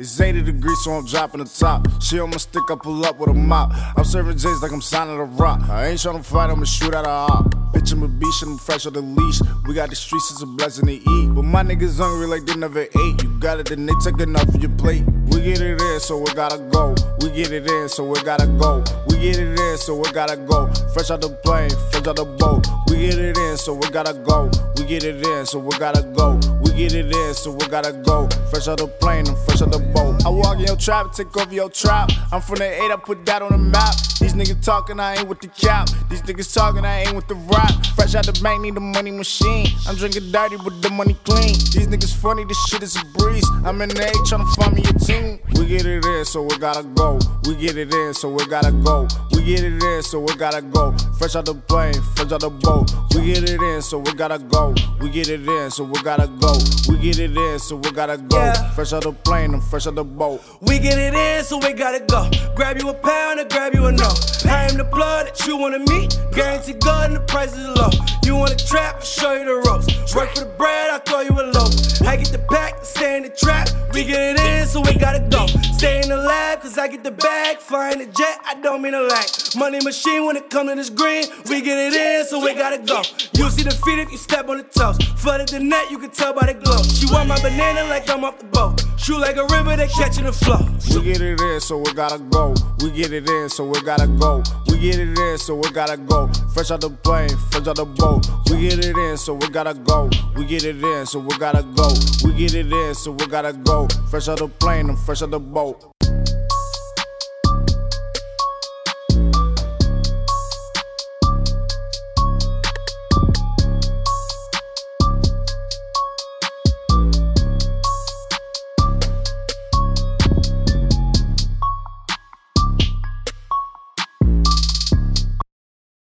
It's 80 degrees, so I'm dropping the top. She on my stick, I pull up with a mop. I'm serving J's like I'm signing a rock. I ain't tryna fight, I'ma shoot at a hop. Bitch, I'm a beast, I'm fresh on the leash. We got the streets, it's a blessing to eat. But my niggas hungry like they never ate. You got it, then they take enough of your plate. We get it in, so we gotta go. We get it in, so we gotta go. We get it so we gotta go. Fresh out the plane, fresh out the boat. We get it in, so we gotta go. We get it in, so we gotta go. We get it in, so we gotta go. Fresh out the plane, I'm fresh out the boat. I walk in your trap, take over your trap. I'm from the 8, I put that on the map. These niggas talking, I ain't with the cap. These niggas talking, I ain't with the rap. Fresh out the bank, need the money machine. I'm drinking dirty, but the money clean. These niggas funny, this shit is a breeze. I'm in the A tryna find me a team. We get it in, so we gotta go. We get it in, so we gotta go. We get it in, so we gotta go. Fresh out the plane, fresh out the boat. We get it in, so we gotta go. We get it in, so we gotta go. We get it in, so we gotta go. Yeah. Fresh out the plane, I'm fresh out the boat. We get it in, so we gotta go. Grab you a pound or grab you a no. I am the blood that you wanna meet. Guarantee God and the price is low. You want a trap, I'll show you the ropes. Work for the bread, I'll throw you a loaf. I get the pack, stay in the trap. We get it in, so we gotta go. Cause I get the bag. Flying the jet, I don't mean a lack. Money machine when it come to this green. We get it in, so we gotta go. You'll see the feet if you step on the toes. Flooded the net, you can tell by the glow. She want my banana like I'm off the boat. Shoot like a river, they catching the flow. We get it in, so we gotta go. We get it in, so we gotta go. We get it in, so we gotta go. Fresh out the plane, fresh out the boat. We get it in, so we gotta go. We get it in, so we gotta go. We get it in, so we gotta go. Fresh out the plane, I'm fresh out the boat.